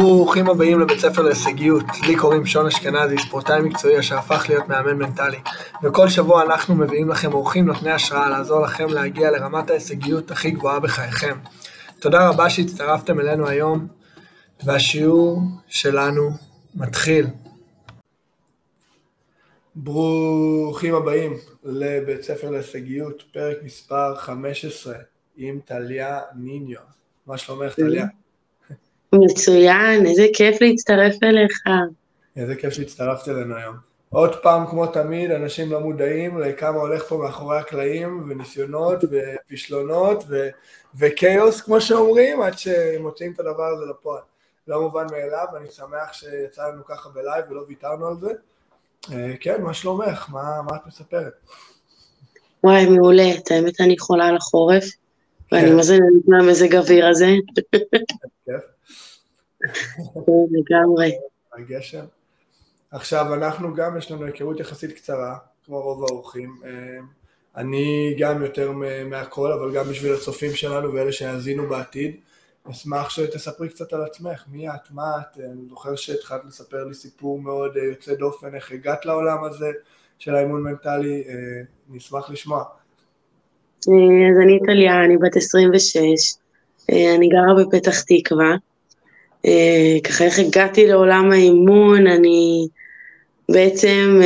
ברוכים הבאים לבית ספר להישגיות. לי קוראים שון אשכנזי, ספורטאי מקצועי אשר הפך להיות מאמן מנטלי. וכל שבוע אנחנו מביאים לכם אורחים נותני השראה לעזור לכם להגיע לרמת ההישגיות הכי גבוהה בחייכם. תודה רבה שהצטרפתם אלינו היום, והשיעור שלנו מתחיל. ברוכים הבאים לבית ספר להישגיות, פרק מספר 15 עם טליה ניניו. מה שלומך טליה? מצוין, איזה כיף להצטרף אליך. איזה כיף שהצטרפת אלינו היום. עוד פעם, כמו תמיד, אנשים לא מודעים לכמה הולך פה מאחורי הקלעים, וניסיונות, וכישלונות, ו- וכאוס, כמו שאומרים, עד שמוצאים את הדבר הזה לפועל. לא מובן מאליו, ואני שמח שיצא לנו ככה בלייב ולא ויתרנו על זה. אה, כן, מה שלומך? מה, מה את מספרת? וואי, מעולה. את האמת, אני חולה על החורף, ואני כן. נהנית מהמזג האוויר הזה. כיף. לגמרי. הגשם. עכשיו, אנחנו גם, יש לנו היכרות יחסית קצרה, כמו רוב האורחים. אה, אני גם יותר מהכל, אבל גם בשביל הצופים שלנו ואלה שיאזינו בעתיד, אשמח שתספרי קצת על עצמך, מי את, מה את, אה, אני זוכר שהתחלת לספר לי סיפור מאוד אה, יוצא דופן, איך הגעת לעולם הזה של האימון מנטלי, נשמח לשמוע. אה, אז אני טליה, אני בת 26, אה, אני גרה בפתח תקווה. אה, ככה איך הגעתי לעולם האימון, אני בעצם,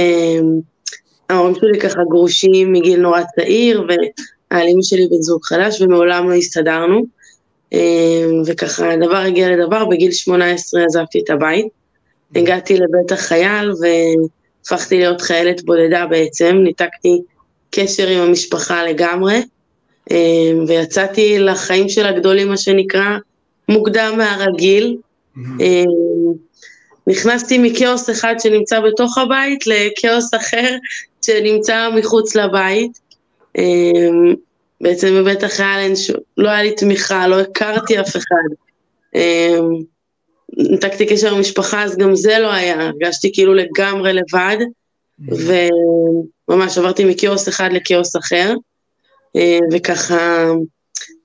ההורים שלי ככה גרושים מגיל נורא צעיר, והיה שלי בן זוג חדש ומעולם לא הסתדרנו. וככה דבר הגיע לדבר, בגיל 18 עזבתי את הבית, הגעתי לבית החייל והפכתי להיות חיילת בודדה בעצם, ניתקתי קשר עם המשפחה לגמרי, אה, ויצאתי לחיים של הגדולים, מה שנקרא, מוקדם מהרגיל. אה, נכנסתי מכאוס אחד שנמצא בתוך הבית לכאוס אחר שנמצא מחוץ לבית. אה, בעצם בבית החייל לא היה לי תמיכה, לא הכרתי אף אחד. ניתקתי קשר עם משפחה, אז גם זה לא היה, הרגשתי כאילו לגמרי לבד. וממש עברתי מכאוס אחד לכאוס אחר, אה, וככה,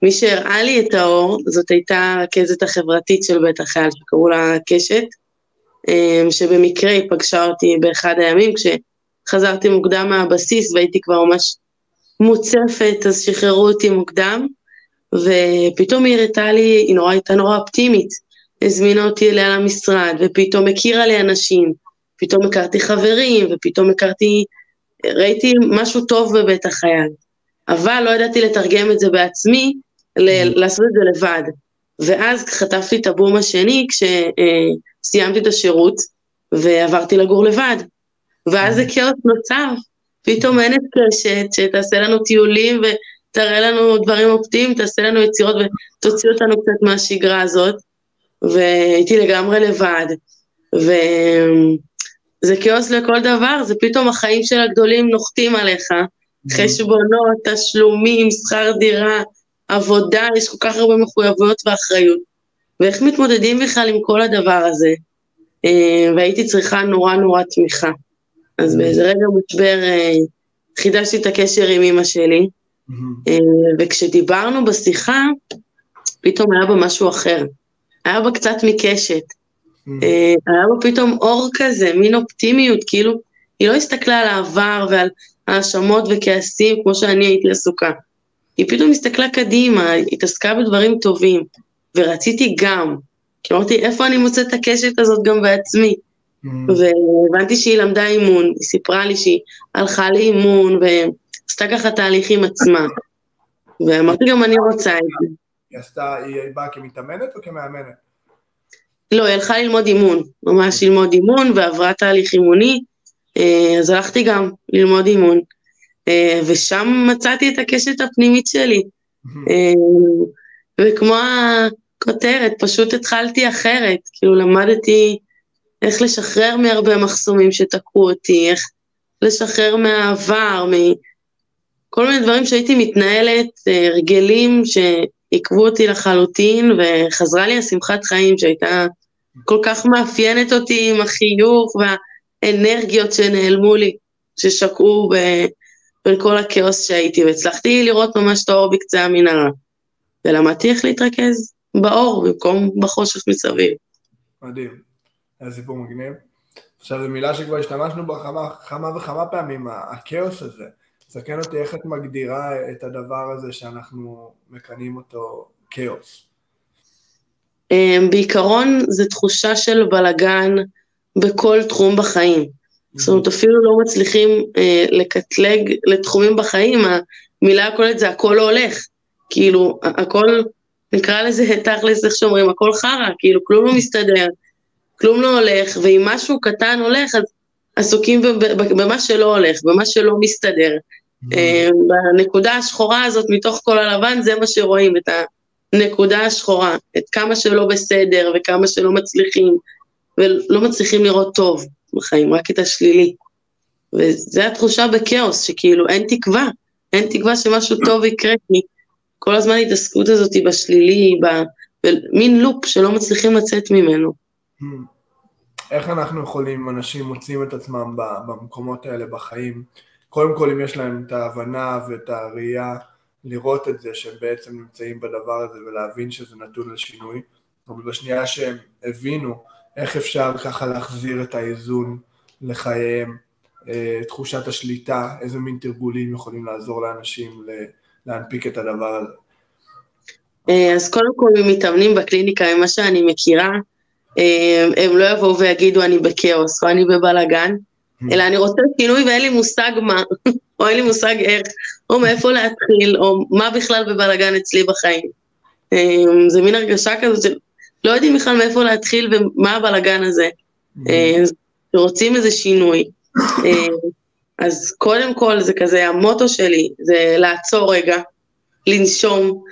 מי שהראה לי את האור, זאת הייתה הרכזת החברתית של בית החייל, שקראו לה קשת, אה, שבמקרה היא פגשה אותי באחד הימים, כשחזרתי מוקדם מהבסיס והייתי כבר ממש מוצפת, אז שחררו אותי מוקדם, ופתאום היא הראתה לי, היא נורא הייתה נורא אופטימית, הזמינה אותי אליה למשרד, ופתאום הכירה לי אנשים, פתאום הכרתי חברים, ופתאום הכרתי, ראיתי משהו טוב בבית החייל. אבל לא ידעתי לתרגם את זה בעצמי, ל- לעשות את זה לבד. ואז חטפתי את הבום השני כשסיימתי את השירות, ועברתי לגור לבד. ואז זה כאוס נוצר. פתאום אין את קשת שתעשה לנו טיולים ותראה לנו דברים אופטימיים, תעשה לנו יצירות ותוציא אותנו קצת מהשגרה הזאת. והייתי לגמרי לבד. ו... זה כאוס לכל דבר, זה פתאום החיים של הגדולים נוחתים עליך. חשבונות, תשלומים, שכר דירה, עבודה, יש כל כך הרבה מחויבויות ואחריות. ואיך מתמודדים בכלל עם כל הדבר הזה? אה, והייתי צריכה נורא נורא תמיכה. אז באיזה רגע משבר אה, חידשתי את הקשר עם אמא שלי, אה, וכשדיברנו בשיחה, פתאום היה בה משהו אחר. היה בה קצת מקשת. אה, היה בו פתאום אור כזה, מין אופטימיות, כאילו, היא לא הסתכלה על העבר ועל האשמות וכעסים כמו שאני הייתי עסוקה. היא פתאום הסתכלה קדימה, התעסקה בדברים טובים, ורציתי גם. כי אמרתי, איפה אני מוצאת את הקשת הזאת גם בעצמי? והבנתי שהיא למדה אימון, היא סיפרה לי שהיא הלכה לאימון ועשתה ככה תהליך עם עצמה. ואמרתי גם אני רוצה את זה. היא עשתה, היא באה כמתאמנת או כמאמנת? לא, היא הלכה ללמוד אימון, ממש ללמוד אימון ועברה תהליך אימוני, אה, אז הלכתי גם ללמוד אימון. אה, ושם מצאתי את הקשת הפנימית שלי. אה, וכמו הכותרת, פשוט התחלתי אחרת, כאילו למדתי איך לשחרר מהרבה מחסומים שתקעו אותי, איך לשחרר מהעבר, מכל מיני דברים שהייתי מתנהלת, הרגלים שעיכבו אותי לחלוטין, וחזרה לי השמחת חיים שהייתה כל כך מאפיינת אותי עם החיוך והאנרגיות שנעלמו לי, ששקעו ב... בין כל הכאוס שהייתי, והצלחתי לראות ממש את האור בקצה המנהרה. ולמדתי איך להתרכז באור במקום בחושך מסביב. מדהים. זה סיפור מגניב. עכשיו, זו מילה שכבר השתמשנו בה כמה, כמה וכמה פעמים, הכאוס הזה. תסתכל אותי איך את מגדירה את הדבר הזה שאנחנו מקנים אותו כאוס. אמ, בעיקרון זה תחושה של בלגן בכל תחום בחיים. זאת אומרת, אפילו לא מצליחים אה, לקטלג לתחומים בחיים, המילה הכוללת זה הכל לא הולך. כאילו, הכל, נקרא לזה תכלס, איך שאומרים, הכל חרא, כאילו, כלום לא מסתדר, כלום לא הולך, ואם משהו קטן הולך, אז עסוקים במה שלא הולך, במה שלא מסתדר. Mm-hmm. אה, בנקודה השחורה הזאת, מתוך כל הלבן, זה מה שרואים, את הנקודה השחורה, את כמה שלא בסדר וכמה שלא מצליחים, ולא מצליחים לראות טוב בחיים, רק את השלילי. וזו התחושה בכאוס, שכאילו אין תקווה, אין תקווה שמשהו טוב יקרה, כי כל הזמן ההתעסקות הזאת בשלילי, במין לופ שלא מצליחים לצאת ממנו. Hmm. איך אנחנו יכולים, אנשים מוצאים את עצמם במקומות האלה בחיים, קודם כל אם יש להם את ההבנה ואת הראייה לראות את זה שהם בעצם נמצאים בדבר הזה ולהבין שזה נתון לשינוי, אבל בשנייה שהם הבינו איך אפשר ככה להחזיר את האיזון לחייהם, אה, תחושת השליטה, איזה מין תרגולים יכולים לעזור לאנשים להנפיק את הדבר הזה. אה, אז קודם כל, אם מתאמנים בקליניקה, ממה שאני מכירה, אה, הם לא יבואו ויגידו אני בכאוס או אני בבלאגן, אלא אני רוצה שינוי ואין לי מושג מה, או אין לי מושג איך, או מאיפה להתחיל, או מה בכלל בבלאגן אצלי בחיים. זה מין הרגשה כזאת של לא יודעים בכלל מאיפה להתחיל ומה הבלאגן הזה. רוצים איזה שינוי. אז קודם כל זה כזה המוטו שלי, זה לעצור רגע, לנשום,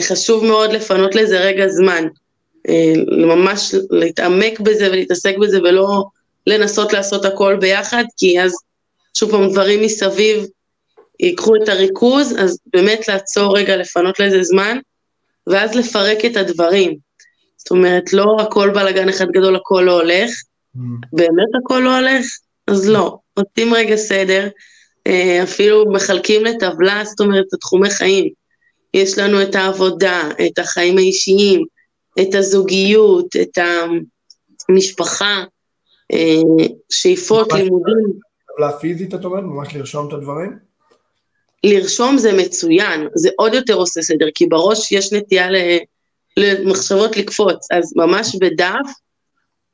חשוב מאוד לפנות לזה רגע זמן, ממש להתעמק בזה ולהתעסק בזה ולא לנסות לעשות הכל ביחד, כי אז שוב פעם דברים מסביב ייקחו את הריכוז, אז באמת לעצור רגע, לפנות לזה זמן, ואז לפרק את הדברים. זאת אומרת, לא הכל בלאגן אחד גדול, הכל לא הולך, mm. באמת הכל לא הולך, אז לא. עושים רגע סדר, אה, אפילו מחלקים לטבלה, זאת אומרת, את התחומי חיים. יש לנו את העבודה, את החיים האישיים, את הזוגיות, את המשפחה, אה, שאיפות, לימודים. טבלה פיזית, את אומרת? ממש לרשום את הדברים? לרשום זה מצוין, זה עוד יותר עושה סדר, כי בראש יש נטייה למחשבות לקפוץ, אז ממש בדף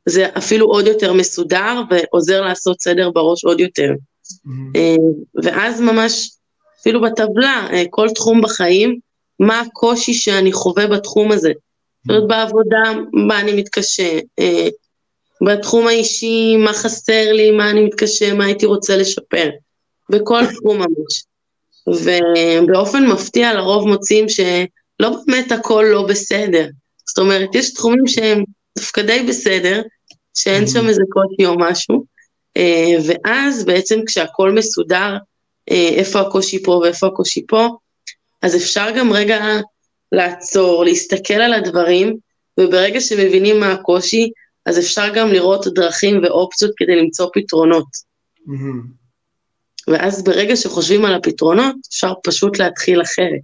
זה אפילו עוד יותר מסודר ועוזר לעשות סדר בראש עוד יותר. Mm-hmm. ואז ממש, אפילו בטבלה, אה, כל תחום בחיים, מה הקושי שאני חווה בתחום הזה. זאת אומרת, mm-hmm. בעבודה, מה אני מתקשה, אה, בתחום האישי, מה חסר לי, מה אני מתקשה, מה הייתי רוצה לשפר. בכל תחום ממש. ובאופן מפתיע לרוב מוצאים שלא באמת הכל לא בסדר. זאת אומרת, יש תחומים שהם דווקא די בסדר, שאין שם איזה קושי או משהו, אה, ואז בעצם כשהכול מסודר, אה, איפה הקושי פה ואיפה הקושי פה, אז אפשר גם רגע לעצור, להסתכל על הדברים, וברגע שמבינים מה הקושי, אז אפשר גם לראות דרכים ואופציות כדי למצוא פתרונות. ואז ברגע שחושבים על הפתרונות, אפשר פשוט להתחיל אחרת.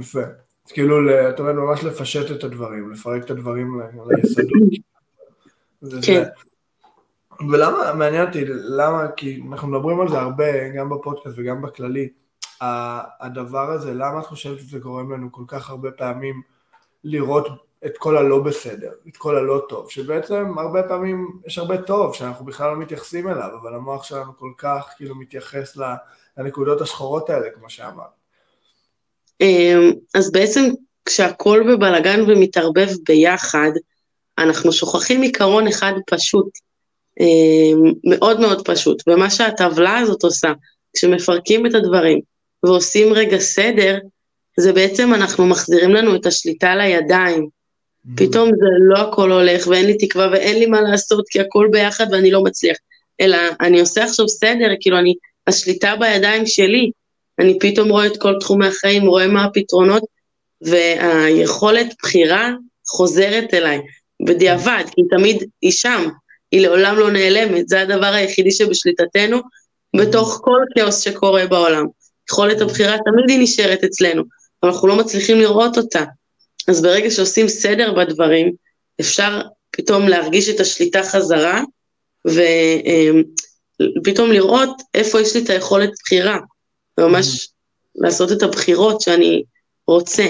יפה. אז כאילו, אתה אומר, ממש לפשט את הדברים, לפרק את הדברים ליסודות. כן. ולמה, מעניין אותי, למה, כי אנחנו מדברים על זה הרבה, גם בפודקאסט וגם בכללי, הדבר הזה, למה את חושבת שזה גורם לנו כל כך הרבה פעמים לראות את כל הלא בסדר, את כל הלא טוב, שבעצם הרבה פעמים יש הרבה טוב שאנחנו בכלל לא מתייחסים אליו, אבל המוח שלנו כל כך כאילו מתייחס לנקודות השחורות האלה, כמו שאמרת. אמ, אז בעצם כשהכול בבלגן ומתערבב ביחד, אנחנו שוכחים עיקרון אחד פשוט, אה, מאוד מאוד פשוט, ומה שהטבלה הזאת עושה, כשמפרקים את הדברים ועושים רגע סדר, זה בעצם אנחנו מחזירים לנו את השליטה לידיים. Mm-hmm. פתאום זה לא הכל הולך ואין לי תקווה ואין לי מה לעשות כי הכל ביחד ואני לא מצליח, אלא אני עושה עכשיו סדר, כאילו אני, השליטה בידיים שלי, אני פתאום רואה את כל תחומי החיים, רואה מה הפתרונות, והיכולת בחירה חוזרת אליי. בדיעבד, כי תמיד היא שם, היא לעולם לא נעלמת, זה הדבר היחידי שבשליטתנו בתוך כל כאוס שקורה בעולם. יכולת הבחירה תמיד היא נשארת אצלנו, אבל אנחנו לא מצליחים לראות אותה. אז ברגע שעושים סדר בדברים, אפשר פתאום להרגיש את השליטה חזרה, ופתאום לראות איפה יש לי את היכולת בחירה, וממש לעשות את הבחירות שאני רוצה.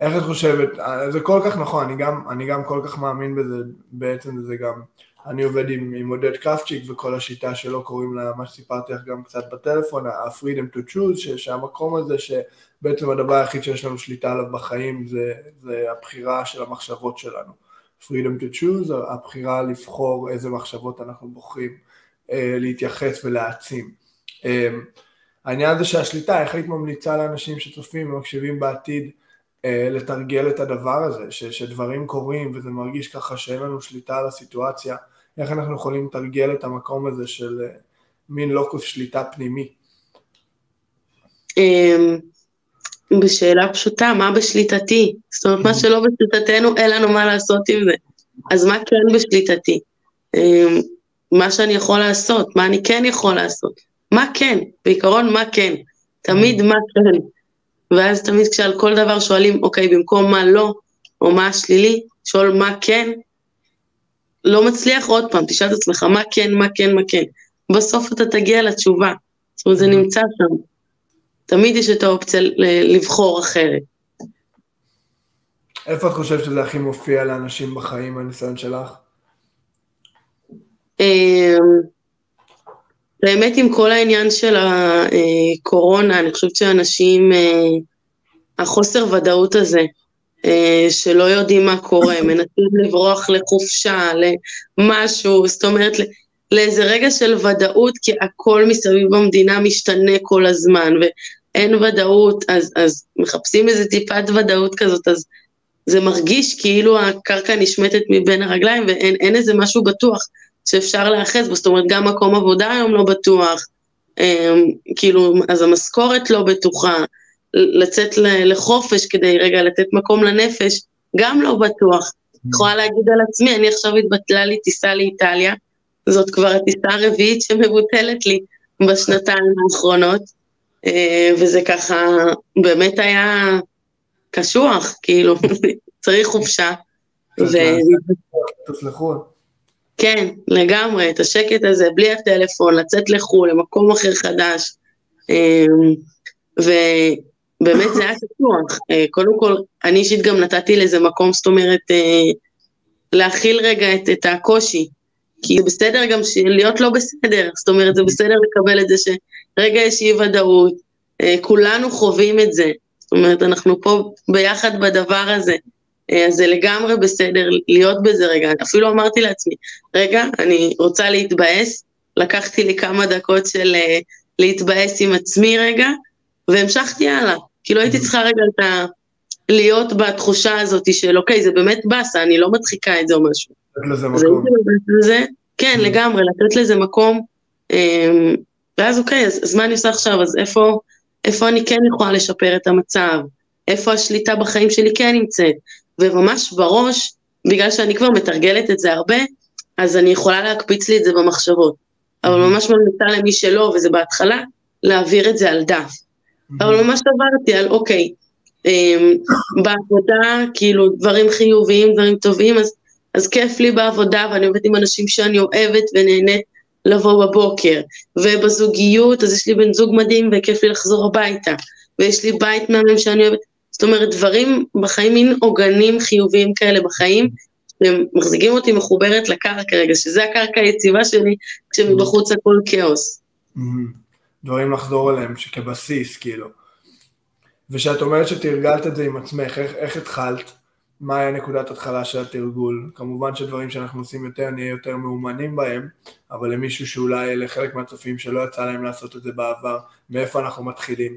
איך את חושבת, זה כל כך נכון, אני גם, אני גם כל כך מאמין בזה, בעצם זה גם, אני עובד עם, עם עודד קפצ'יק וכל השיטה שלו קוראים לה, מה שסיפרתי לך גם קצת בטלפון, ה-freedom to choose, שהמקום הזה שבעצם הדבר היחיד שיש לנו שליטה עליו בחיים זה, זה הבחירה של המחשבות שלנו. freedom to choose, הבחירה לבחור איזה מחשבות אנחנו בוחרים אה, להתייחס ולהעצים. אה, העניין הזה שהשליטה, איך היית ממליצה לאנשים שצופים ומקשיבים בעתיד אה, לתרגל את הדבר הזה, ש, שדברים קורים וזה מרגיש ככה שאין לנו שליטה על הסיטואציה, איך אנחנו יכולים לתרגל את המקום הזה של אה, מין לוקוס שליטה פנימי? אמ, בשאלה פשוטה, מה בשליטתי? זאת אומרת, מה שלא בשליטתנו, אין לנו מה לעשות עם זה. אז מה כן בשליטתי? אמ, מה שאני יכול לעשות, מה אני כן יכול לעשות. מה כן? בעיקרון, מה כן? תמיד מה כן. ואז תמיד כשעל כל דבר שואלים, אוקיי, במקום מה לא, או מה השלילי, שואל מה כן, לא מצליח עוד פעם, תשאל את עצמך מה כן, מה כן, מה כן. בסוף אתה תגיע לתשובה. זאת אומרת, זה נמצא שם. תמיד יש את האופציה לבחור אחרת. איפה את חושבת שזה הכי מופיע לאנשים בחיים, הניסיון שלך? אמ, באמת עם כל העניין של הקורונה, אני חושבת שאנשים, אה, החוסר ודאות הזה, אה, שלא יודעים מה קורה, מנסים לברוח לחופשה, למשהו, זאת אומרת, לאיזה רגע של ודאות, כי הכל מסביב במדינה משתנה כל הזמן, ואין ודאות, אז, אז מחפשים איזה טיפת ודאות כזאת, אז זה מרגיש כאילו הקרקע נשמטת מבין הרגליים ואין איזה משהו בטוח. שאפשר להאחז בו, זאת אומרת גם מקום עבודה היום לא בטוח, אמ, כאילו, אז המשכורת לא בטוחה, לצאת לחופש כדי רגע לתת מקום לנפש, גם לא בטוח. יכולה להגיד על עצמי, אני עכשיו התבטלה לי טיסה לאיטליה, זאת כבר הטיסה הרביעית שמבוטלת לי בשנתיים האחרונות, אה, וזה ככה, באמת היה קשוח, כאילו, צריך חופשה. תסלחו. כן, לגמרי, את השקט הזה, בלי הטלפון, לצאת לחו"ל, למקום אחר חדש. אמ, ובאמת זה היה קטוח. אה, קודם כל, אני אישית גם נתתי לזה מקום, זאת אומרת, אה, להכיל רגע את, את הקושי. כי זה בסדר גם להיות לא בסדר, זאת אומרת, זה בסדר לקבל את זה שרגע יש אי ודאות, אה, כולנו חווים את זה. זאת אומרת, אנחנו פה ביחד בדבר הזה. אז זה לגמרי בסדר להיות בזה רגע. אפילו אמרתי לעצמי, רגע, אני רוצה להתבאס, לקחתי לי כמה דקות של להתבאס עם עצמי רגע, והמשכתי הלאה. כאילו הייתי צריכה רגע את ה... להיות בתחושה הזאת של אוקיי, זה באמת באסה, אני לא מדחיקה את זה או משהו. לתת לזה מקום. לזה, כן, mm. לגמרי, לתת לזה מקום. Um, ואז אוקיי, אז, אז מה אני עושה עכשיו? אז איפה, איפה אני כן יכולה לשפר את המצב? איפה השליטה בחיים שלי כן נמצאת? וממש בראש, בגלל שאני כבר מתרגלת את זה הרבה, אז אני יכולה להקפיץ לי את זה במחשבות. אבל ממש ממליצה למי שלא, וזה בהתחלה, להעביר את זה על דף. אבל ממש עברתי על, אוקיי, אמ, בעבודה, כאילו, דברים חיוביים, דברים טובים, אז, אז כיף לי בעבודה, ואני עובדת עם אנשים שאני אוהבת ונהנית לבוא בבוקר. ובזוגיות, אז יש לי בן זוג מדהים וכיף לי לחזור הביתה. ויש לי בית מהמם שאני אוהבת. זאת אומרת, דברים בחיים, מין עוגנים חיוביים כאלה בחיים, הם מחזיקים אותי מחוברת לקרקע רגע, שזה הקרקע היציבה שלי, כשמבחוץ הכל כאוס. דברים לחזור אליהם, שכבסיס, כאילו. ושאת אומרת שתרגלת את זה עם עצמך, איך, איך התחלת? מה היה נקודת התחלה של התרגול? כמובן שדברים שאנחנו עושים יותר, נהיה יותר מאומנים בהם, אבל למישהו שאולי, לחלק מהצופים שלא יצא להם לעשות את זה בעבר, מאיפה אנחנו מתחילים?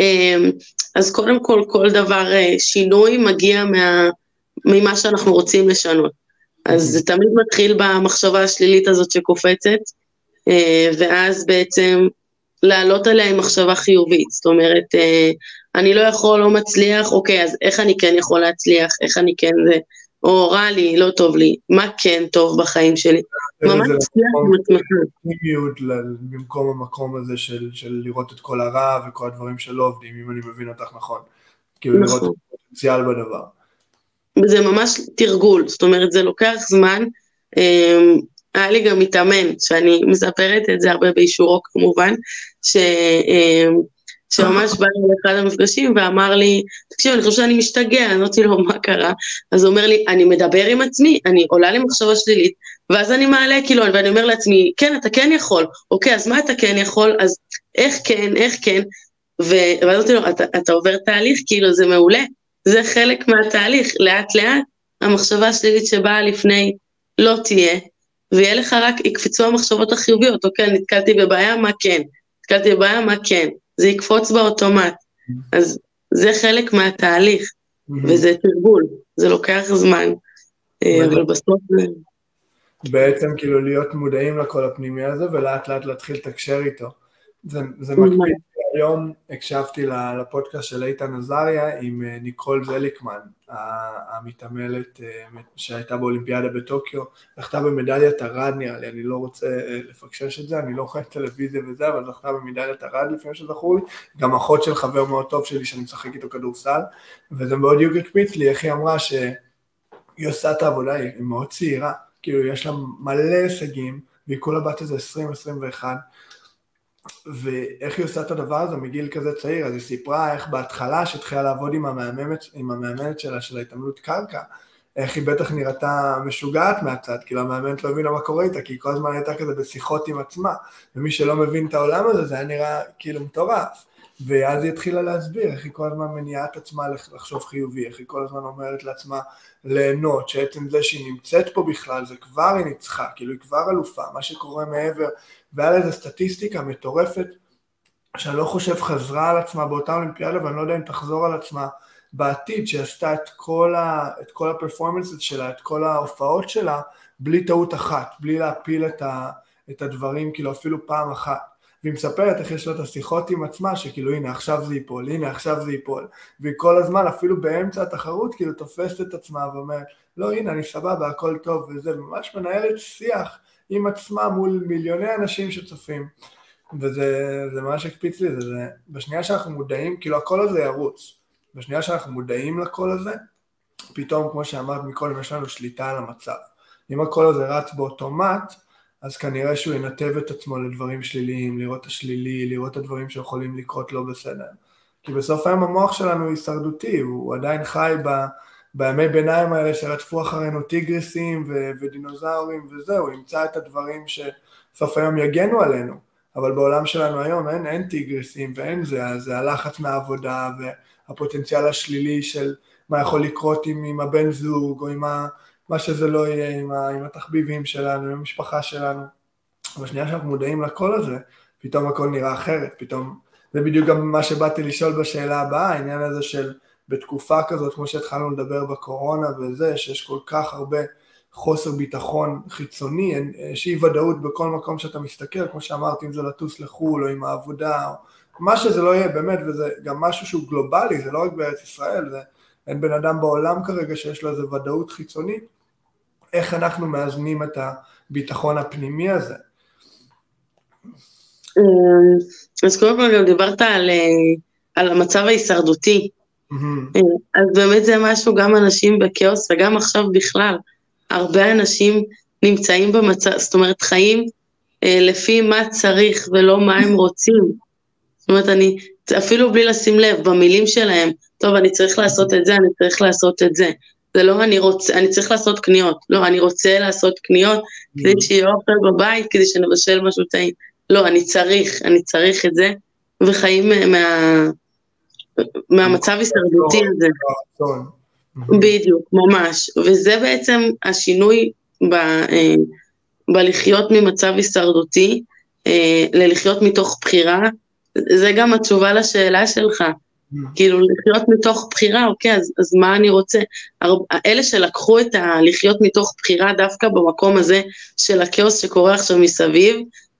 אמ, אז קודם כל, כל דבר אה, שינוי מגיע מה, ממה שאנחנו רוצים לשנות. אז זה תמיד מתחיל במחשבה השלילית הזאת שקופצת, ואז בעצם לעלות עליה עם מחשבה חיובית. זאת אומרת, אה, אני לא יכול, לא מצליח, אוקיי, אז איך אני כן יכול להצליח, איך אני כן זה, או רע לי, לא טוב לי, מה כן טוב בחיים שלי. ממש תצליח עם עצמך. במקום המקום הזה של, של לראות את כל הרע וכל הדברים שלא עובדים, אם אני מבין אותך נכון. כאילו נכון. לראות פוטנציאל בדבר. זה ממש תרגול, זאת אומרת זה לוקח זמן. היה לי גם מתאמן, שאני מספרת את זה הרבה באישורו כמובן, ש... אמ, שממש בא לי לאחד המפגשים ואמר לי, תקשיב, אני חושב שאני משתגע, אמרתי לו, מה קרה? אז הוא אומר לי, אני מדבר עם עצמי, אני עולה לי מחשבה שלילית, ואז אני מעלה כאילו, ואני אומר לעצמי, כן, אתה כן יכול, אוקיי, אז מה אתה כן יכול? אז איך כן, איך כן? ואז אמרתי לו, אתה, אתה עובר תהליך, כאילו, זה מעולה, זה חלק מהתהליך, לאט לאט המחשבה השלילית שבאה לפני לא תהיה, ויהיה לך רק, יקפצו המחשבות החיוביות, אוקיי, נתקלתי בבעיה, מה כן? נתקלתי בבעיה, מה כן? זה יקפוץ באוטומט. אז זה חלק מהתהליך, וזה תרגול, זה לוקח זמן, אה, אבל בסוף זה... בעצם כאילו להיות מודעים לכל הפנימי הזה ולאט לאט להתחיל לתקשר איתו. זה, זה מקפיד היום הקשבתי לפודקאסט של איתן עזריה עם אה, ניקול זליקמן, המתעמלת אה, שהייתה באולימפיאדה בטוקיו, זכתה במדליית ארד נראה לי, אני לא רוצה אה, לפקשש את זה, אני לא רואה טלוויזיה וזה, אבל זכתה במדליית ארד לפני שזכור לי, גם אחות של חבר מאוד טוב שלי שאני משחק איתו כדורסל, וזה מאוד בדיוק הקפיץ לי, איך היא אמרה שהיא עושה את העבודה, היא מאוד צעירה, כאילו יש לה מלא הישגים, והיא כולה בת איזה 20-21, ואיך היא עושה את הדבר הזה מגיל כזה צעיר, אז היא סיפרה איך בהתחלה שהתחילה לעבוד עם המאמנת, עם המאמנת שלה של ההתעמלות קרקע, איך היא בטח נראתה משוגעת מהצד, כאילו המאמנת לא הבינה מה קורה איתה, כי היא כל הזמן הייתה כזה בשיחות עם עצמה, ומי שלא מבין את העולם הזה, זה היה נראה כאילו מטורף. ואז היא התחילה להסביר איך היא כל הזמן מניעה את עצמה לחשוב חיובי, איך היא כל הזמן אומרת לעצמה ליהנות, שעצם זה שהיא נמצאת פה בכלל, זה כבר היא ניצחה, כאילו היא כבר אלופה, מה שקורה מעבר והיה לזה סטטיסטיקה מטורפת, שאני לא חושב חזרה על עצמה באותה אולימפיאדה, ואני לא יודע אם תחזור על עצמה בעתיד, שעשתה את כל, כל הפרפורמנסס שלה, את כל ההופעות שלה, בלי טעות אחת, בלי להפיל את, ה, את הדברים, כאילו אפילו פעם אחת. והיא מספרת איך יש לה את השיחות עם עצמה, שכאילו הנה עכשיו זה ייפול, הנה עכשיו זה ייפול, והיא כל הזמן, אפילו באמצע התחרות, כאילו תופסת את עצמה ואומרת, לא הנה אני סבבה, הכל טוב וזה, ממש מנהלת שיח עם עצמה מול מיליוני אנשים שצופים. וזה ממש הקפיץ לי, זה, זה בשנייה שאנחנו מודעים, כאילו הקול הזה ירוץ. בשנייה שאנחנו מודעים לקול הזה, פתאום, כמו שאמרת מקודם, יש לנו שליטה על המצב. אם הקול הזה רץ באוטומט, אז כנראה שהוא ינתב את עצמו לדברים שליליים, לראות את השלילי, לראות את הדברים שיכולים לקרות לא בסדר. כי בסוף היום המוח שלנו הישרדותי, הוא עדיין חי ב... בימי ביניים האלה שרדפו אחרינו טיגרסים ו- ודינוזאורים וזהו, ימצא את הדברים שסוף היום יגנו עלינו, אבל בעולם שלנו היום אין, אין טיגרסים ואין זה, זה הלחץ מהעבודה והפוטנציאל השלילי של מה יכול לקרות עם, עם הבן זוג או עם ה, מה שזה לא יהיה, עם, ה, עם התחביבים שלנו, עם המשפחה שלנו. בשנייה שאנחנו מודעים לקול הזה, פתאום הכל נראה אחרת, פתאום, זה בדיוק גם מה שבאתי לשאול בשאלה הבאה, העניין הזה של בתקופה כזאת, כמו שהתחלנו לדבר בקורונה וזה, שיש כל כך הרבה חוסר ביטחון חיצוני, יש אי ודאות בכל מקום שאתה מסתכל, כמו שאמרתי, אם זה לטוס לחו"ל או עם העבודה, או מה שזה לא יהיה, באמת, וזה גם משהו שהוא גלובלי, זה לא רק בארץ ישראל, זה אין בן אדם בעולם כרגע שיש לו איזו ודאות חיצונית, איך אנחנו מאזנים את הביטחון הפנימי הזה. אמ, אז קודם כל גם דיברת על, אה, על המצב ההישרדותי, Mm-hmm. אז באמת זה משהו, גם אנשים בכאוס וגם עכשיו בכלל, הרבה אנשים נמצאים במצב, זאת אומרת חיים אה, לפי מה צריך ולא מה הם רוצים. זאת אומרת, אני, אפילו בלי לשים לב, במילים שלהם, טוב, אני צריך לעשות את זה, אני צריך לעשות את זה. זה לא אני רוצה, אני צריך לעשות קניות. לא, אני רוצה לעשות קניות כדי mm-hmm. שיהיה אוכל בבית, כדי שנבשל משהו טעים. לא, אני צריך, אני צריך את זה, וחיים מה... מהמצב הישרדותי הזה. בדיוק, ממש. וזה בעצם השינוי ב, אה, בלחיות ממצב הישרדותי אה, ללחיות מתוך בחירה. זה גם התשובה לשאלה שלך. כאילו לחיות מתוך בחירה, אוקיי, אז, אז מה אני רוצה? אלה שלקחו את הלחיות מתוך בחירה דווקא במקום הזה של הכאוס שקורה עכשיו מסביב,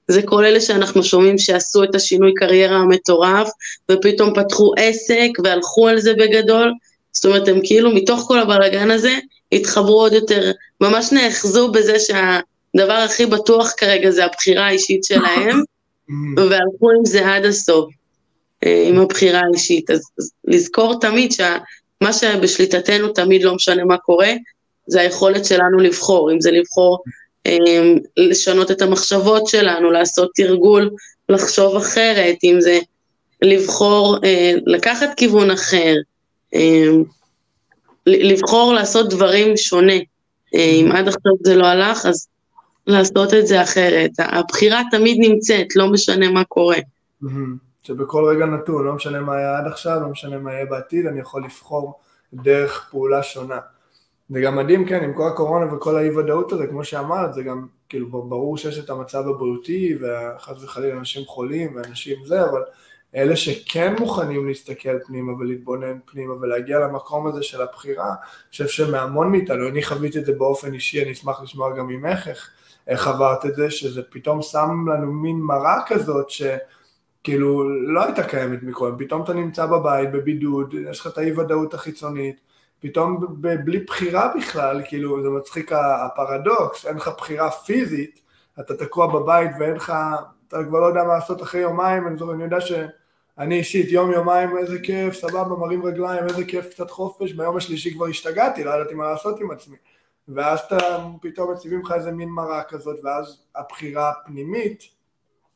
זה כל אלה שאנחנו שומעים שעשו את השינוי קריירה המטורף, ופתאום פתחו עסק והלכו על זה בגדול. זאת אומרת, הם כאילו מתוך כל הבלאגן הזה, התחברו עוד יותר, ממש נאחזו בזה שהדבר הכי בטוח כרגע זה הבחירה האישית שלהם, והלכו עם זה עד הסוף, עם הבחירה האישית. אז, אז לזכור תמיד שה... מה שבשליטתנו תמיד לא משנה מה קורה, זה היכולת שלנו לבחור, אם זה לבחור אה, לשנות את המחשבות שלנו, לעשות תרגול, לחשוב אחרת, אם זה לבחור אה, לקחת כיוון אחר, אה, לבחור לעשות דברים שונה. אה, אם עד עכשיו זה לא הלך, אז לעשות את זה אחרת. הבחירה תמיד נמצאת, לא משנה מה קורה. שבכל רגע נתון, לא משנה מה היה עד עכשיו, לא משנה מה יהיה בעתיד, אני יכול לבחור דרך פעולה שונה. זה גם מדהים, כן, עם כל הקורונה וכל האי ודאות הזה, כמו שאמרת, זה גם, כאילו, ברור שיש את המצב הבריאותי, וחס וחלילה אנשים חולים ואנשים זה, אבל אלה שכן מוכנים להסתכל פנימה ולהתבונן פנימה ולהגיע למקום הזה של הבחירה, אני חושב שמהמון מאיתנו, אני חוויתי את זה באופן אישי, אני אשמח לשמוע גם ממך איך, איך עברת את זה, שזה פתאום שם לנו מין מראה כזאת, שכאילו לא הייתה קיימת מקודם, פתאום אתה נמצא בבית, בבידוד, יש לך את האי ודאות החיצונית, פתאום בלי בחירה בכלל, כאילו זה מצחיק הפרדוקס, אין לך בחירה פיזית, אתה תקוע בבית ואין לך, אתה כבר לא יודע מה לעשות אחרי יומיים, אני, אני יודע שאני אישית יום יומיים איזה כיף, סבבה, מרים רגליים, איזה כיף, קצת חופש, ביום השלישי כבר השתגעתי, לא ידעתי מה לעשות עם עצמי. ואז אתה פתאום מציבים לך איזה מין מראה כזאת, ואז הבחירה הפנימית,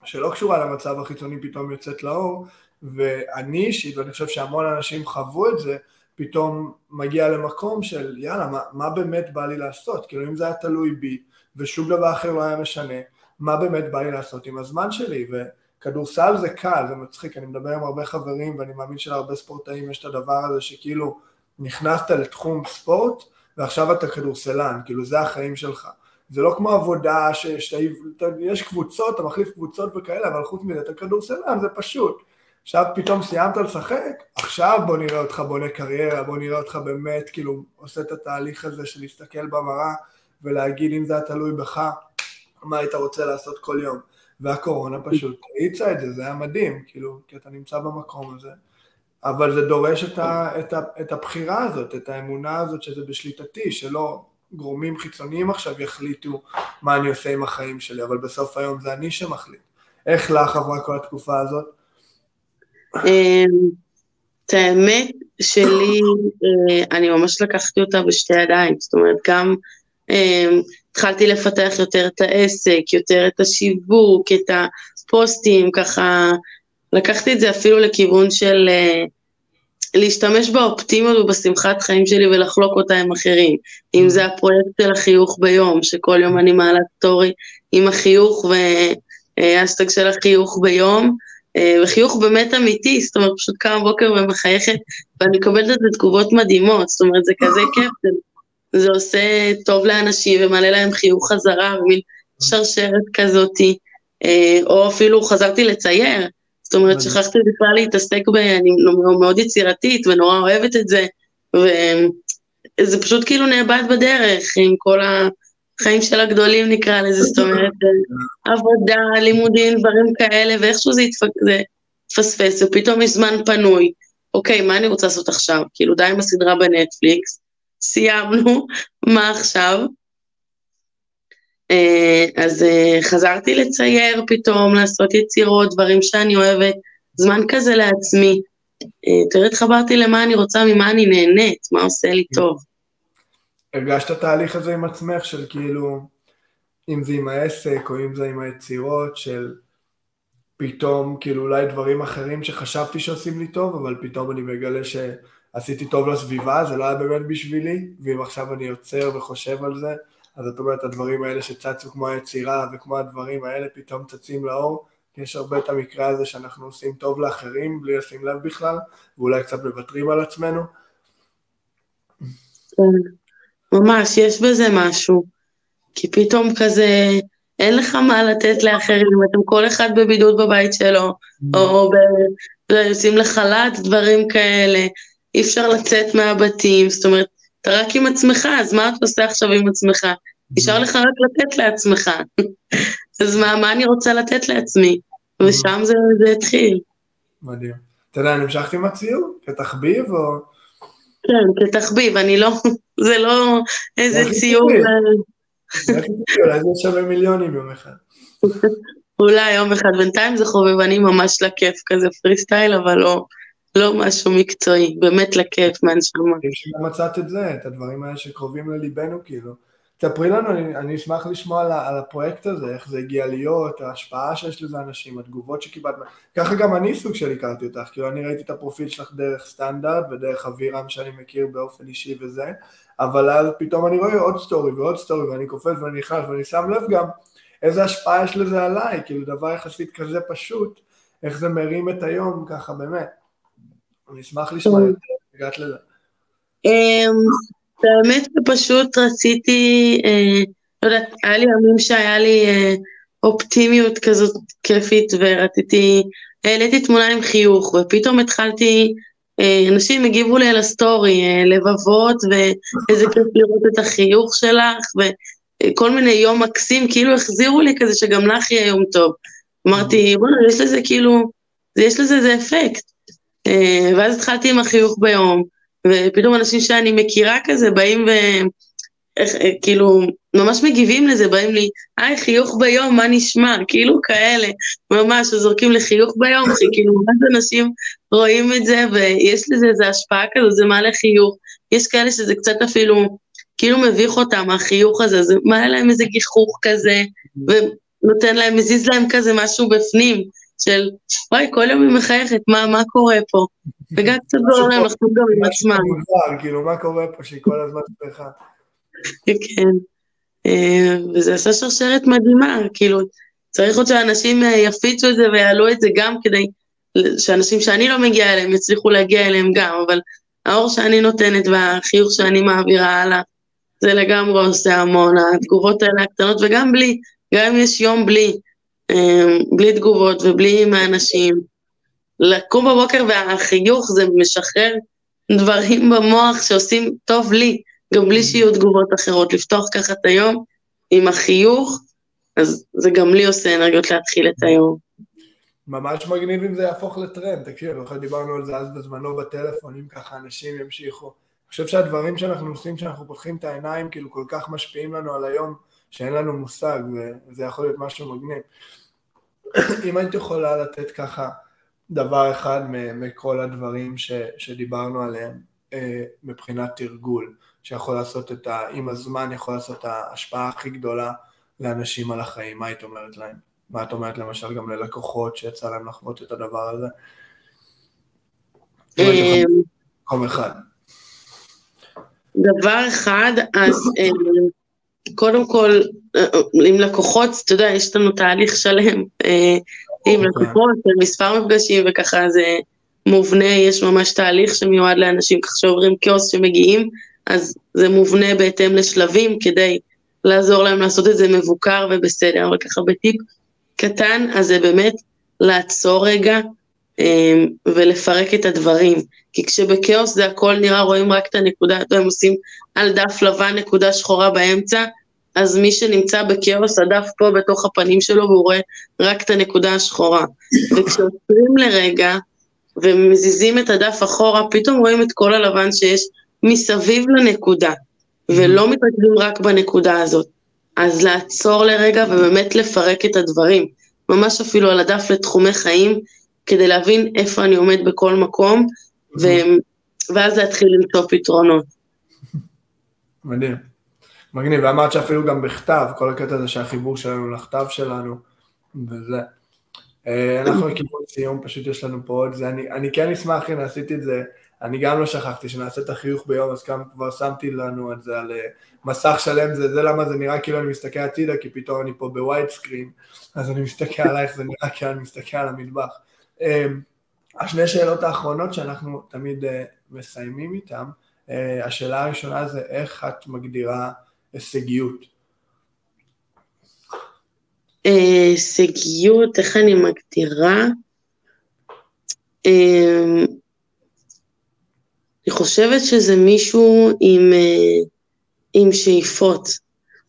שלא קשורה למצב החיצוני, פתאום יוצאת לאור, ואני אישית, ואני חושב שהמון אנשים חוו את זה, פתאום מגיע למקום של יאללה, מה, מה באמת בא לי לעשות? כאילו אם זה היה תלוי בי ושום דבר אחר לא היה משנה, מה באמת בא לי לעשות עם הזמן שלי? וכדורסל זה קל, זה מצחיק, אני מדבר עם הרבה חברים ואני מאמין שלהרבה ספורטאים יש את הדבר הזה שכאילו נכנסת לתחום ספורט ועכשיו אתה כדורסלן, כאילו זה החיים שלך. זה לא כמו עבודה שיש קבוצות, אתה מחליף קבוצות וכאלה, אבל חוץ מזה אתה כדורסלן, זה פשוט. עכשיו פתאום סיימת לשחק, עכשיו בוא נראה אותך בונה קריירה, בוא נראה אותך באמת כאילו עושה את התהליך הזה של להסתכל במראה ולהגיד אם זה היה תלוי בך, מה היית רוצה לעשות כל יום. והקורונה פשוט האיצה את זה, זה היה מדהים, כאילו, כי אתה נמצא במקום הזה. אבל זה דורש את, ה, את, ה, את הבחירה הזאת, את האמונה הזאת שזה בשליטתי, שלא גורמים חיצוניים עכשיו יחליטו מה אני עושה עם החיים שלי, אבל בסוף היום זה אני שמחליט. איך לך עברה כל התקופה הזאת? אמ, את האמת שלי, אה, אני ממש לקחתי אותה בשתי ידיים, זאת אומרת, גם אמ, התחלתי לפתח יותר את העסק, יותר את השיווק, את הפוסטים, ככה, לקחתי את זה אפילו לכיוון של אה, להשתמש באופטימיות ובשמחת חיים שלי ולחלוק אותה עם אחרים. אם זה הפרויקט של החיוך ביום, שכל יום אני מעלה סטורי עם החיוך והאסטג אה, של החיוך ביום, אה, וחיוך באמת אמיתי, זאת אומרת, פשוט קמה בוקר ומחייכת, ואני מקבלת את זה תגובות מדהימות, זאת אומרת, זה כזה כיף, זה, זה עושה טוב לאנשים ומעלה להם חיוך חזרה, ומין שרשרת כזאתי, אה, או אפילו חזרתי לצייר, זאת אומרת, שכחתי בכלל להתעסק ב... אני מאוד יצירתית ונורא אוהבת את זה, וזה פשוט כאילו נאבד בדרך עם כל ה... חיים של הגדולים נקרא לזה, זאת אומרת, עבודה, לימודים, דברים כאלה, ואיכשהו זה יתפספס, ופתאום יש זמן פנוי. אוקיי, מה אני רוצה לעשות עכשיו? כאילו, די עם הסדרה בנטפליקס, סיימנו, מה עכשיו? אה, אז אה, חזרתי לצייר פתאום, לעשות יצירות, דברים שאני אוהבת, זמן כזה לעצמי. אה, תראה, התחברתי למה אני רוצה, ממה אני נהנית, מה עושה לי טוב. הרגשת תהליך הזה עם עצמך של כאילו, אם זה עם העסק או אם זה עם היצירות של פתאום כאילו אולי דברים אחרים שחשבתי שעושים לי טוב, אבל פתאום אני מגלה שעשיתי טוב לסביבה, זה לא היה באמת בשבילי, ואם עכשיו אני יוצר וחושב על זה, אז זאת אומרת הדברים האלה שצצו כמו היצירה וכמו הדברים האלה פתאום צצים לאור, יש הרבה את המקרה הזה שאנחנו עושים טוב לאחרים בלי לשים לב בכלל, ואולי קצת מוותרים על עצמנו. ממש, יש בזה משהו. כי פתאום כזה, אין לך מה לתת לאחרים, אתם כל אחד בבידוד בבית שלו. או יוצאים לחל"ת, דברים כאלה, אי אפשר לצאת מהבתים, זאת אומרת, אתה רק עם עצמך, אז מה אתה עושה עכשיו עם עצמך? נשאר. לך רק לתת לעצמך. אז מה, מה אני רוצה לתת לעצמי? ושם זה, זה התחיל. מדהים. אתה יודע, נמשכת עם הציור? כתחביב או... כן, כתחביב, אני לא, זה לא איזה ציור. אולי זה שווה מיליונים יום אחד. אולי יום אחד, בינתיים זה חובבני ממש לכיף כזה פרי סטייל, אבל לא, לא משהו מקצועי, באמת לכיף מהנשמה. מצאת את זה, את הדברים האלה שקרובים לליבנו, כאילו. תספרי לנו, אני, אני אשמח לשמוע על, על הפרויקט הזה, איך זה הגיע להיות, ההשפעה שיש לזה אנשים, התגובות שקיבלת, ככה גם אני סוג של הכרתי אותך, כאילו אני ראיתי את הפרופיל שלך דרך סטנדרט ודרך אבירם שאני מכיר באופן אישי וזה, אבל אז פתאום אני רואה עוד סטורי ועוד סטורי ואני קופץ ואני נכנס ואני שם לב גם איזה השפעה יש לזה עליי, כאילו דבר יחסית כזה פשוט, איך זה מרים את היום ככה באמת. אני אשמח לשמוע יותר, הגעת לזה. אמ, באמת פשוט רציתי, אה, לא יודעת, היה לי ימים שהיה לי אה, אופטימיות כזאת כיפית ורציתי, העליתי תמונה עם חיוך ופתאום התחלתי, אה, אנשים הגיבו לי על הסטורי, לבבות ואיזה כיף לראות את החיוך שלך וכל מיני יום מקסים, כאילו החזירו לי כזה שגם לך יהיה יום טוב. אמרתי, בוא'נה, יש לזה כאילו, יש לזה איזה אפקט. ואז התחלתי עם החיוך ביום. ופתאום אנשים שאני מכירה כזה באים ו... איך, אה, כאילו, ממש מגיבים לזה, באים לי, היי, חיוך ביום, מה נשמע? כאילו כאלה, ממש, זורקים לחיוך ביום, כאילו, ממש אנשים רואים את זה, ויש לזה איזו השפעה כזאת, זה מעלה חיוך. יש כאלה שזה קצת אפילו, כאילו מביך אותם, החיוך הזה, זה מעלה להם איזה גיחוך כזה, ונותן להם, מזיז להם כזה משהו בפנים. של וואי, כל יום היא מחייכת, מה, מה קורה פה? וגם קצת גורם להם לחשוב גם עם עצמם. כאילו, מה קורה פה שהיא כל הזמן שמחה? כן. אה, וזה עשה שרשרת מדהימה, כאילו, צריך עוד שאנשים אה, יפיצו את זה ויעלו את זה גם כדי שאנשים שאני לא מגיעה אליהם יצליחו להגיע אליהם גם, אבל האור שאני נותנת והחיוך שאני מעבירה הלאה, זה לגמרי עושה המון, התגובות האלה הקטנות, וגם בלי, גם אם יש יום בלי, בלי תגובות ובלי מהאנשים. לקום בבוקר והחיוך זה משחרר דברים במוח שעושים טוב לי, גם בלי שיהיו תגובות אחרות. לפתוח ככה את היום עם החיוך, אז זה גם לי עושה אנרגיות להתחיל את היום. ממש מגניב אם זה יהפוך לטרנד, תקשיב, אחרי דיברנו על זה אז בזמנו בטלפון, אם ככה אנשים ימשיכו. אני חושב שהדברים שאנחנו עושים כשאנחנו פותחים את העיניים, כאילו כל כך משפיעים לנו על היום, שאין לנו מושג, וזה יכול להיות משהו מגניב. אם היית יכולה לתת ככה דבר אחד מכל הדברים ש, שדיברנו עליהם אה, מבחינת תרגול, שיכול לעשות את ה... עם הזמן יכול לעשות את ההשפעה הכי גדולה לאנשים על החיים, מה היית אומרת להם? מה את אומרת למשל גם ללקוחות שיצא להם לחוות את הדבר הזה? אה, מקום אחד. דבר אחד, אז אה, קודם כל, אה, עם לקוחות, אתה יודע, יש לנו תהליך שלם אה, עם אוקיי. לקוחות, מספר מפגשים וככה זה מובנה, יש ממש תהליך שמיועד לאנשים ככה שעוברים קיוסק שמגיעים, אז זה מובנה בהתאם לשלבים כדי לעזור להם לעשות את זה מבוקר ובסדר, אבל ככה בטיפ קטן, אז זה באמת לעצור רגע אה, ולפרק את הדברים. כי כשבכאוס זה הכל נראה, רואים רק את הנקודה, הם עושים על דף לבן נקודה שחורה באמצע, אז מי שנמצא בכאוס, הדף פה בתוך הפנים שלו, והוא רואה רק את הנקודה השחורה. וכשעוצרים לרגע ומזיזים את הדף אחורה, פתאום רואים את כל הלבן שיש מסביב לנקודה, ולא מתרכזים רק בנקודה הזאת. אז לעצור לרגע ובאמת לפרק את הדברים, ממש אפילו על הדף לתחומי חיים, כדי להבין איפה אני עומד בכל מקום, ו... ואז להתחיל למצוא פתרונות. מדהים. מגניב, ואמרת שאפילו גם בכתב, כל הקטע הזה שהחיבור שלנו לכתב שלנו, וזה. אה, אנחנו לכיוון סיום, פשוט יש לנו פה עוד זה, אני, אני כן אשמח, הנה עשיתי את זה, אני גם לא שכחתי שנעשה את החיוך ביום, אז כאן כבר שמתי לנו את זה על אה, מסך שלם, זה, זה למה זה נראה כאילו אני מסתכל הצידה, כי פתאום אני פה בווייד סקרין, אז אני מסתכל עלייך, זה נראה כאילו אני מסתכל על המטבח. אה, השני שאלות האחרונות שאנחנו תמיד מסיימים איתן, השאלה הראשונה זה איך את מגדירה הישגיות? הישגיות, איך אני מגדירה? אמ, אני חושבת שזה מישהו עם, אה, עם שאיפות.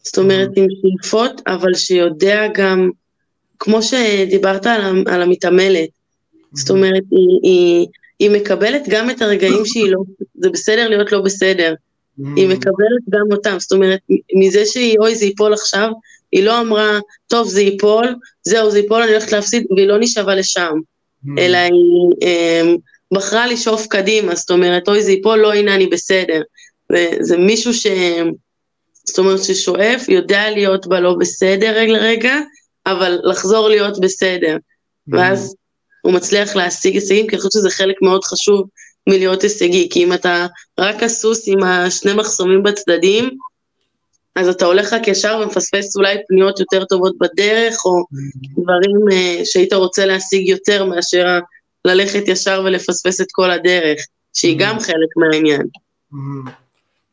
זאת אומרת, עם שאיפות, אבל שיודע גם, כמו שדיברת על, על המתעמלת, זאת אומרת, היא, היא, היא מקבלת גם את הרגעים שהיא לא, זה בסדר להיות לא בסדר. היא mm. מקבלת גם אותם, זאת אומרת, מזה שהיא, אוי, זה ייפול עכשיו, היא לא אמרה, טוב, זה ייפול, זהו, זה ייפול, אני הולכת להפסיד, והיא לא נשאבה לשם, mm. אלא היא, אמ, בחרה לשאוף קדימה, זאת אומרת, אוי זה ייפול, לא, הנה אני בסדר. וזה מישהו ש... זאת אומרת, ששואף, יודע להיות בלא בסדר לרגע, אבל לחזור להיות בסדר. Mm-hmm. ואז הוא מצליח להשיג הישגים, כי אני חושבת שזה חלק מאוד חשוב מלהיות הישגי, כי אם אתה רק הסוס עם השני מחסומים בצדדים, אז אתה הולך רק ישר ומפספס אולי פניות יותר טובות בדרך, או. דברים uh, שהיית רוצה להשיג יותר מאשר ללכת ישר ולפספס את כל הדרך, שהיא mm-hmm. גם חלק מהעניין. Mm-hmm.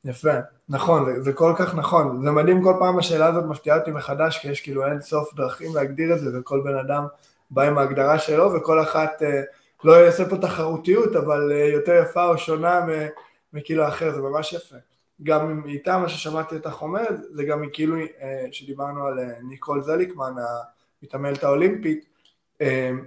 יפה, נכון, זה כל כך נכון. זה מדהים כל פעם השאלה הזאת מפתיעה אותי מחדש, כי יש כאילו אין סוף דרכים להגדיר את זה, וכל בן אדם בא עם ההגדרה שלו, וכל אחת, אה, לא יעשה פה תחרותיות, אבל אה, יותר יפה או שונה מכאילו אחר, זה ממש יפה. גם איתה, מה ששמעתי אותך אומרת, זה גם כאילו, אה, שדיברנו על ניקול זליקמן, המתעמלת האולימפית,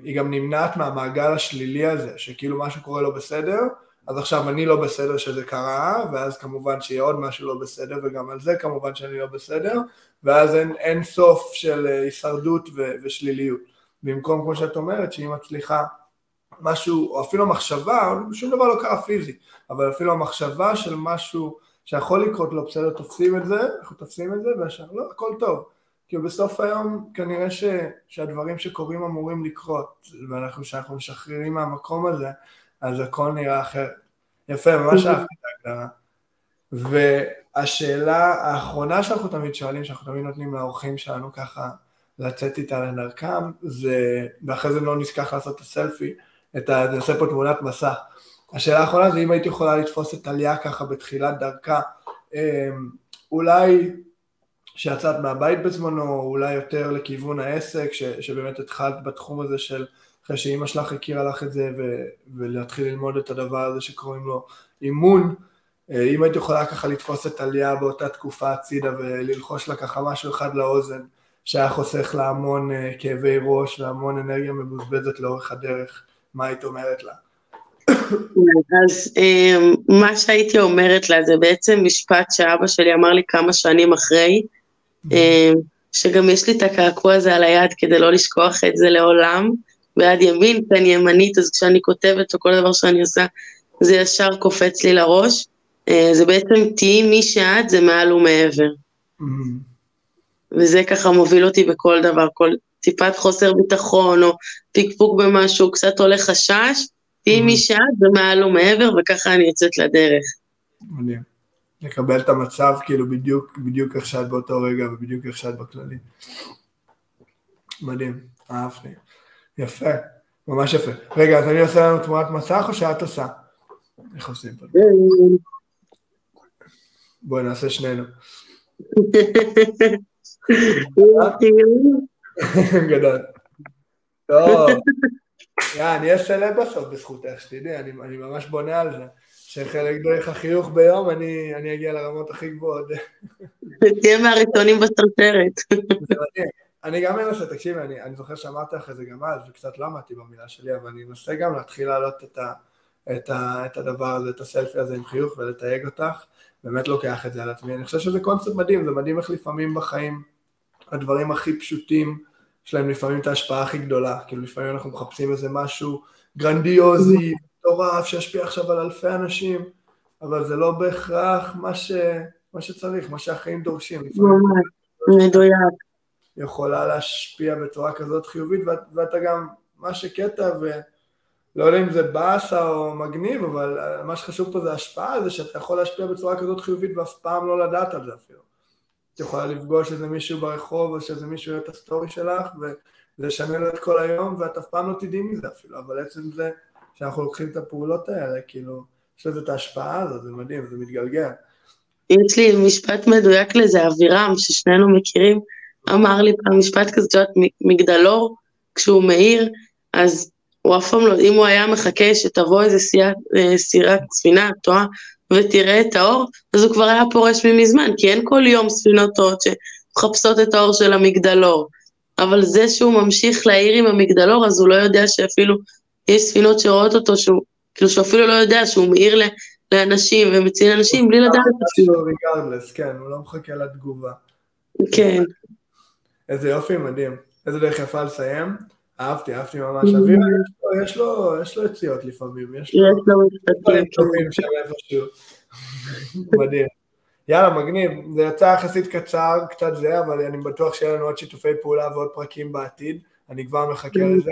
היא גם נמנעת מהמעגל השלילי הזה, שכאילו משהו קורה לו בסדר, אז עכשיו אני לא בסדר שזה קרה, ואז כמובן שיהיה עוד משהו לא בסדר, וגם על זה כמובן שאני לא בסדר, ואז אין, אין סוף של הישרדות ו, ושליליות. במקום, כמו שאת אומרת, שהיא מצליחה משהו, או אפילו מחשבה, שום דבר לא קרה פיזי, אבל אפילו המחשבה של משהו שיכול לקרות לו, בסדר, תופסים את זה, אנחנו תופסים את זה, וישר, לא, הכל טוב. כי בסוף היום כנראה ש, שהדברים שקורים אמורים לקרות, ואנחנו, כשאנחנו משחררים מהמקום הזה, אז הכל נראה אחרת. יפה, ממש אהבתי את ההגדרה. והשאלה האחרונה שאנחנו תמיד שואלים, שאנחנו תמיד נותנים לאורחים שלנו ככה לצאת איתה לדרכם, זה, ואחרי זה לא נשכח לעשות את הסלפי, את ה... נעשה פה תמונת מסע. השאלה האחרונה זה אם הייתי יכולה לתפוס את טליה ככה בתחילת דרכה, אמ, אולי שיצאת מהבית בזמנו, אולי יותר לכיוון העסק, ש, שבאמת התחלת בתחום הזה של אחרי שאימא שלך הכירה לך את זה ו, ולהתחיל ללמוד את הדבר הזה שקוראים לו אימון, אה, אם היית יכולה ככה לתפוס את טליה באותה תקופה הצידה וללחוש לה ככה משהו אחד לאוזן, שהיה חוסך לה המון אה, כאבי ראש והמון אנרגיה מבוזבזת לאורך הדרך, מה היית אומרת לה? אז אמ, מה שהייתי אומרת לה זה בעצם משפט שאבא שלי אמר לי כמה שנים אחרי, mm-hmm. אמ, שגם יש לי את הקעקוע הזה על היד כדי לא לשכוח את זה לעולם, ביד ימין, פן ימנית, אז כשאני כותבת או כל דבר שאני עושה, זה ישר קופץ לי לראש. אה, זה בעצם תהיי מי שאת, זה מעל ומעבר. Mm-hmm. וזה ככה מוביל אותי בכל דבר, כל טיפת חוסר ביטחון, או פקפוק במשהו, קצת עולה חשש, תהיי מי שאת ומעל ומעבר, וככה אני יוצאת לדרך. מדהים. לקבל את המצב כאילו בדיוק, בדיוק איך שאת באותו רגע ובדיוק איך שאת בכללי. מדהים, אהבתי. יפה, ממש יפה. רגע, אז אני עושה לנו תמונת מסך או שאת עושה? איך עושים פה? בואי נעשה שנינו. גדול. טוב. אני אהיה סלב בסוף בזכותך, שתדעי, אני ממש בונה על זה. שחלק דרך החיוך ביום, אני אגיע לרמות הכי גבוהות. תהיה מהראשונים בסרטרת. אני גם מנסה, תקשיבי, אני זוכר שאמרתי לך את זה גם אז, וקצת לא עמדתי במילה שלי, אבל אני אנסה גם להתחיל להעלות את הדבר הזה, את הסלפי הזה עם חיוך ולתייג אותך. באמת לוקח את זה על עצמי. אני חושב שזה קונספט מדהים, זה מדהים איך לפעמים בחיים הדברים הכי פשוטים, יש להם לפעמים את ההשפעה הכי גדולה, כאילו לפעמים אנחנו מחפשים איזה משהו גרנדיוזי, מטורף, שישפיע עכשיו על אלפי אנשים, אבל זה לא בהכרח מה, ש... מה שצריך, מה שהחיים דורשים. מדויק. יכולה להשפיע בצורה כזאת חיובית, ואתה גם, מה שקטע, ו... לא יודע אם זה באסה או מגניב, אבל מה שחשוב פה זה השפעה, זה שאתה יכול להשפיע בצורה כזאת חיובית ואף פעם לא לדעת על זה אפילו. את יכולה לפגוש איזה מישהו ברחוב או שאיזה מישהו יראה את הסטורי שלך ולשנה לו את כל היום ואת אף פעם לא תדעי מזה אפילו, אבל עצם זה שאנחנו לוקחים את הפעולות האלה, כאילו, יש לזה את ההשפעה הזאת, זה מדהים, זה מתגלגל. יש לי משפט מדויק לזה, אבירם, ששנינו מכירים, אמר לי פעם משפט כזה, את יודעת, מגדלור, כשהוא מאיר, אז הוא אף פעם לא, אם הוא היה מחכה שתבוא איזה אה, סירת ספינה, טועה, ותראה את האור, אז הוא כבר היה פורש ממזמן, כי אין כל יום ספינות טועות שמחפשות את האור של המגדלור. אבל זה שהוא ממשיך להעיר עם המגדלור, אז הוא לא יודע שאפילו יש ספינות שרואות אותו, שהוא, כאילו שהוא אפילו לא יודע שהוא מאיר לאנשים ומציל אנשים בלי לדעת אפילו. כן, הוא לא מחכה לתגובה. כן. איזה יופי, מדהים. איזה דרך יפה לסיים. אהבתי, אהבתי ממש. אביב, יש לו, יש לו יציאות לפעמים, יש לו... משפטים. טובים שם איפשהו. מדהים. יאללה, מגניב. זה יצא יחסית קצר, קצת זה, אבל אני בטוח שיהיה לנו עוד שיתופי פעולה ועוד פרקים בעתיד. אני כבר מחכה לזה.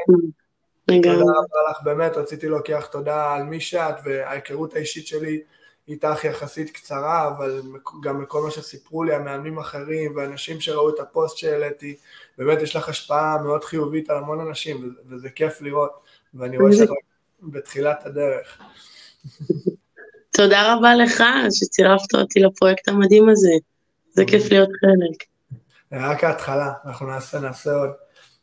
תודה רבה לך, באמת, רציתי להוכיח תודה על מי שאת, וההיכרות האישית שלי איתך יחסית קצרה, אבל גם מכל מה שסיפרו לי, המאמנים אחרים ואנשים שראו את הפוסט שהעליתי, באמת יש לך השפעה מאוד חיובית על המון אנשים, וזה כיף לראות, ואני רואה שאת בתחילת הדרך. תודה רבה לך שצירפת אותי לפרויקט המדהים הזה, זה כיף להיות חלק. רק ההתחלה, אנחנו נעשה, נעשה עוד.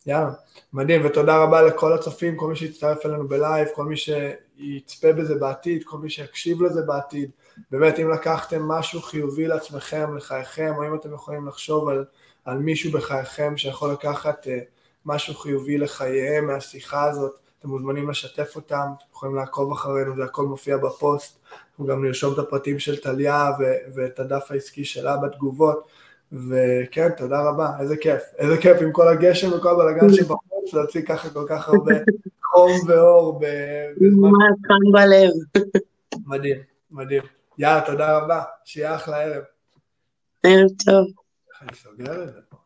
יאללה, מדהים, ותודה רבה לכל הצופים, כל מי שיצטרף אלינו בלייב, כל מי שיצפה בזה בעתיד, כל מי שיקשיב לזה בעתיד. באמת, אם לקחתם משהו חיובי לעצמכם, לחייכם, או אם אתם יכולים לחשוב על, על מישהו בחייכם שיכול לקחת uh, משהו חיובי לחייהם מהשיחה הזאת, אתם מוזמנים לשתף אותם, אתם יכולים לעקוב אחרינו, זה הכל מופיע בפוסט, אנחנו גם נרשום את הפרטים של טליה ואת הדף העסקי שלה בתגובות. וכן, תודה רבה, איזה כיף. איזה כיף עם כל הגשם וכל הבלאגן שבחוץ, להוציא ככה כל כך הרבה חום ואור בזמן... חם בלב. מדהים, מדהים. יאללה, תודה רבה, שיהיה אחלה ערב. ערב טוב. אני סוגר את זה פה.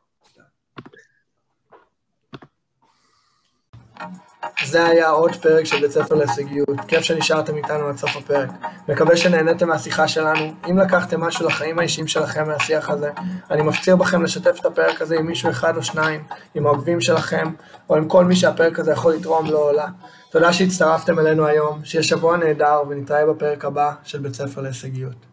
זה היה עוד פרק של בית ספר להישגיות, כיף שנשארתם איתנו עד סוף הפרק. מקווה שנהניתם מהשיחה שלנו. אם לקחתם משהו לחיים האישיים שלכם מהשיח הזה, אני מפציר בכם לשתף את הפרק הזה עם מישהו אחד או שניים, עם העוקבים שלכם, או עם כל מי שהפרק הזה יכול לתרום לו או לה. תודה שהצטרפתם אלינו היום, שיהיה שבוע נהדר ונתראה בפרק הבא של בית ספר להישגיות.